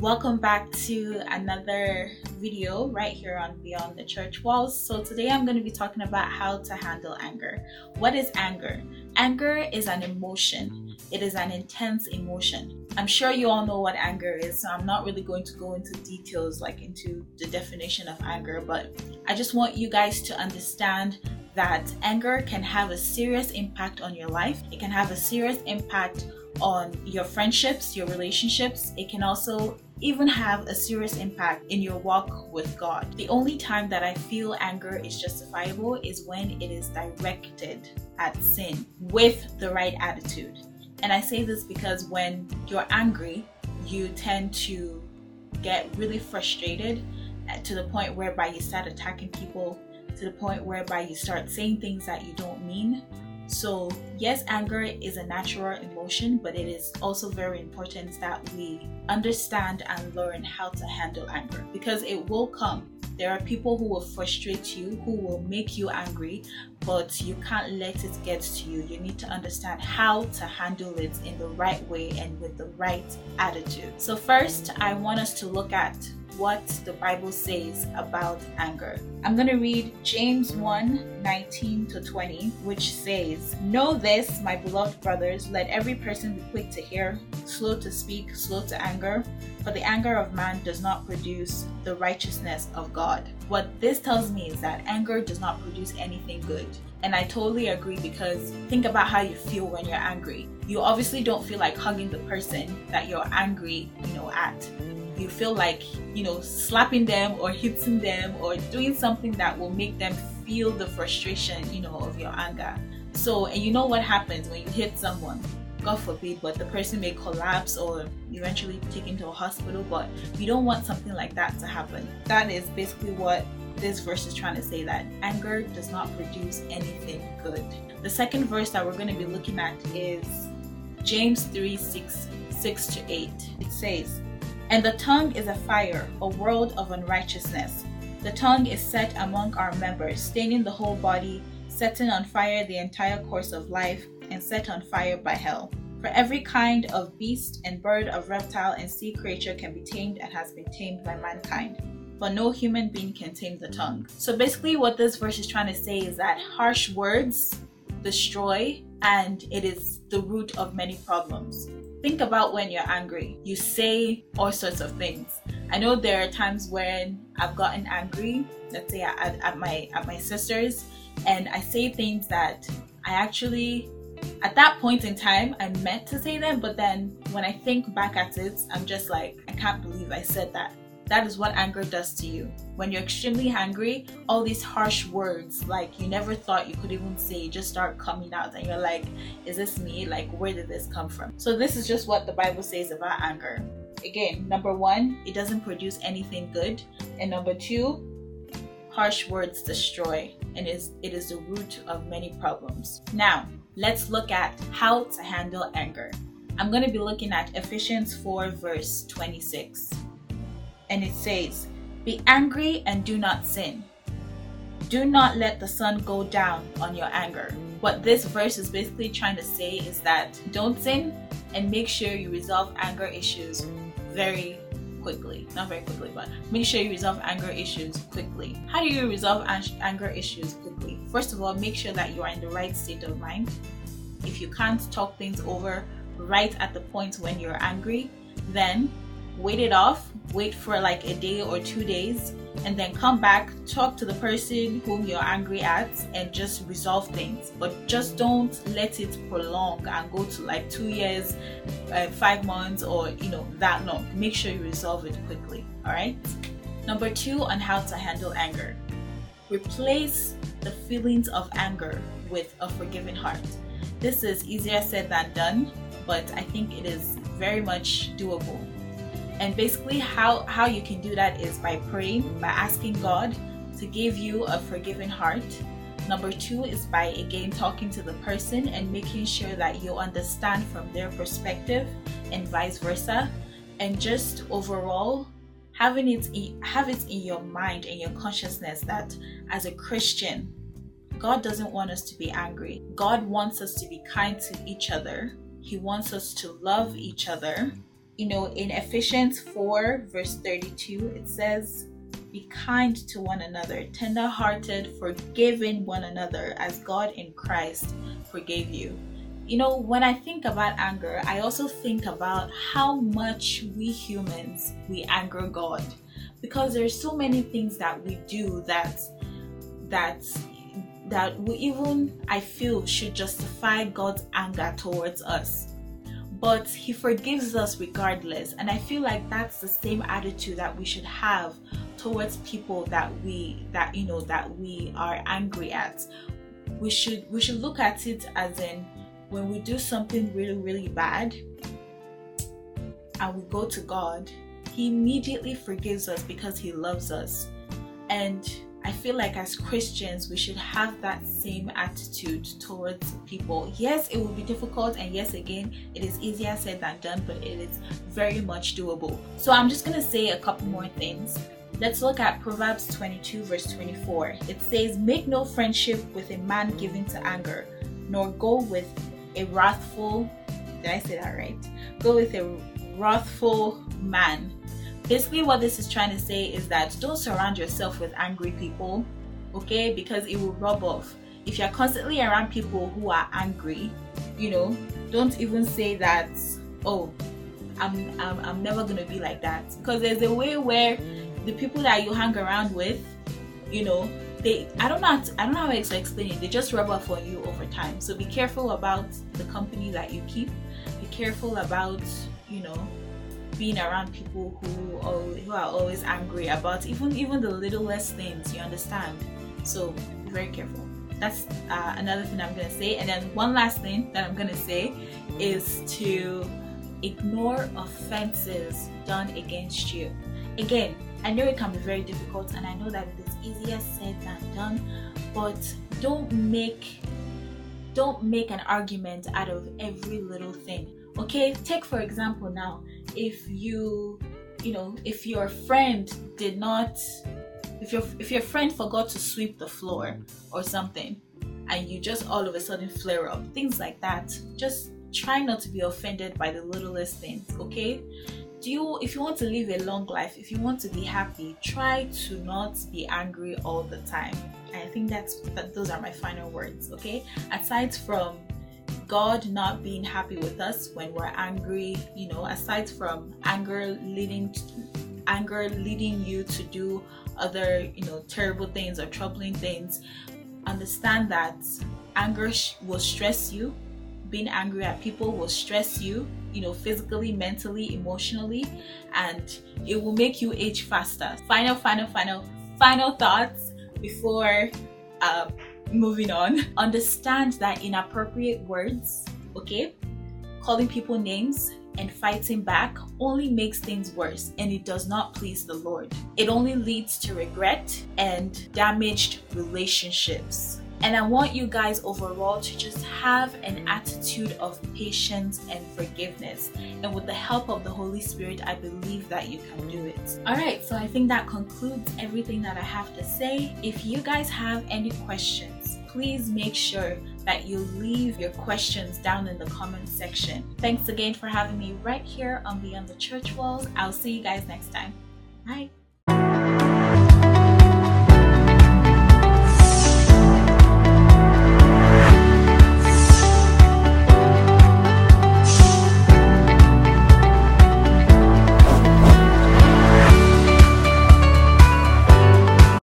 Welcome back to another video right here on Beyond the Church Walls. So, today I'm going to be talking about how to handle anger. What is anger? Anger is an emotion, it is an intense emotion. I'm sure you all know what anger is, so I'm not really going to go into details like into the definition of anger, but I just want you guys to understand that anger can have a serious impact on your life. It can have a serious impact on your friendships, your relationships. It can also even have a serious impact in your walk with God. The only time that I feel anger is justifiable is when it is directed at sin with the right attitude. And I say this because when you're angry, you tend to get really frustrated to the point whereby you start attacking people, to the point whereby you start saying things that you don't mean so, yes, anger is a natural emotion, but it is also very important that we understand and learn how to handle anger because it will come. There are people who will frustrate you, who will make you angry, but you can't let it get to you. You need to understand how to handle it in the right way and with the right attitude. So, first, I want us to look at what the Bible says about anger. I'm going to read James 1 19 to 20, which says, Know this, my beloved brothers, let every person be quick to hear, slow to speak, slow to anger, for the anger of man does not produce the righteousness of God. What this tells me is that anger does not produce anything good. And I totally agree because think about how you feel when you're angry. You obviously don't feel like hugging the person that you're angry, you know, at you feel like, you know, slapping them or hitting them or doing something that will make them feel the frustration, you know, of your anger. So, and you know what happens when you hit someone? God forbid, but the person may collapse or eventually taken to a hospital. But we don't want something like that to happen. That is basically what this verse is trying to say that anger does not produce anything good. The second verse that we're going to be looking at is James 3 6, 6 to 8. It says, and the tongue is a fire, a world of unrighteousness. The tongue is set among our members, staining the whole body, setting on fire the entire course of life, and set on fire by hell. For every kind of beast and bird, of reptile and sea creature can be tamed and has been tamed by mankind. But no human being can tame the tongue. So basically, what this verse is trying to say is that harsh words destroy, and it is the root of many problems. Think about when you're angry. You say all sorts of things. I know there are times when I've gotten angry, let's say at, at my at my sister's, and I say things that I actually at that point in time I meant to say them, but then when I think back at it, I'm just like, I can't believe I said that. That is what anger does to you. When you're extremely angry, all these harsh words, like you never thought you could even say, just start coming out, and you're like, is this me? Like, where did this come from? So, this is just what the Bible says about anger. Again, number one, it doesn't produce anything good. And number two, harsh words destroy and is it is the root of many problems. Now, let's look at how to handle anger. I'm going to be looking at Ephesians 4 verse 26 and it says, Be angry and do not sin. Do not let the sun go down on your anger. What this verse is basically trying to say is that don't sin and make sure you resolve anger issues very quickly. Not very quickly, but make sure you resolve anger issues quickly. How do you resolve anger issues quickly? First of all, make sure that you are in the right state of mind. If you can't talk things over right at the point when you're angry, then wait it off, wait for like a day or two days, and then come back, talk to the person whom you're angry at, and just resolve things. But just don't let it prolong and go to like two years, uh, five months, or you know, that long. Make sure you resolve it quickly. All right. Number two on how to handle anger replace the feelings of anger with a forgiving heart. This is easier said than done, but I think it is very much doable and basically how how you can do that is by praying by asking god to give you a forgiving heart. Number two is by again talking to the person and making sure that you understand from their perspective and vice versa. And just overall having it have it in your mind and your consciousness that as a christian god doesn't want us to be angry. God wants us to be kind to each other. He wants us to love each other you know, in Ephesians 4, verse 32, it says, Be kind to one another, tender hearted, forgiving one another as God in Christ forgave you. You know, when I think about anger, I also think about how much we humans we anger God because there's so many things that we do that that that we even I feel should justify God's anger towards us. But he forgives us regardless. And I feel like that's the same attitude that we should have towards people that we that you know that we are angry at. We should we should look at it as in when we do something really, really bad and we go to God, He immediately forgives us because He loves us. And I feel like as Christians, we should have that same attitude towards people. Yes, it will be difficult, and yes, again, it is easier said than done, but it is very much doable. So, I'm just gonna say a couple more things. Let's look at Proverbs 22, verse 24. It says, Make no friendship with a man given to anger, nor go with a wrathful, did I say that right? Go with a wrathful man basically what this is trying to say is that don't surround yourself with angry people okay? Because it will rub off. If you're constantly around people who are angry you know don't even say that oh i'm i'm, I'm never gonna be like that. Because there's a way where the people that you hang around with you know they i don't know to, i don't know how to explain it. They just rub off on you over time. So be careful about the company that you keep. Be careful about you know being around people who are, who are always angry about even even the littlest things you understand? So be very careful. That's uh, another thing i'm gonna say. And then one last thing that i'm gonna say is to ignore offenses done against you. Again i know it can be very difficult and i know that it is easier said than done but don't make don't make an argument out of every little thing okay take for example now if you you know if your friend did not if your if your friend forgot to sweep the floor or something and you just all of a sudden flare up things like that just try not to be offended by the littlest things okay? Do you if you want to live a long life if you want to be happy try to not be angry all the time. I think that's that those are my final words okay? Aside from God not being happy with us when we're angry, you know, aside from anger leading anger leading you to do other, you know, terrible things or troubling things, understand that anger will stress you. Being angry at people will stress you, you know, physically, mentally, emotionally, and it will make you age faster. Final, final, final, final thoughts before uh, moving on, understand that inappropriate words, okay, calling people names and fighting back only makes things worse and it does not please the Lord. It only leads to regret and damaged relationships. And I want you guys overall to just have an attitude of patience and forgiveness. And with the help of the Holy Spirit, I believe that you can do it. All right, so I think that concludes everything that I have to say. If you guys have any questions, please make sure that you leave your questions down in the comment section. Thanks again for having me right here on Beyond the Church Walls. I'll see you guys next time. Bye.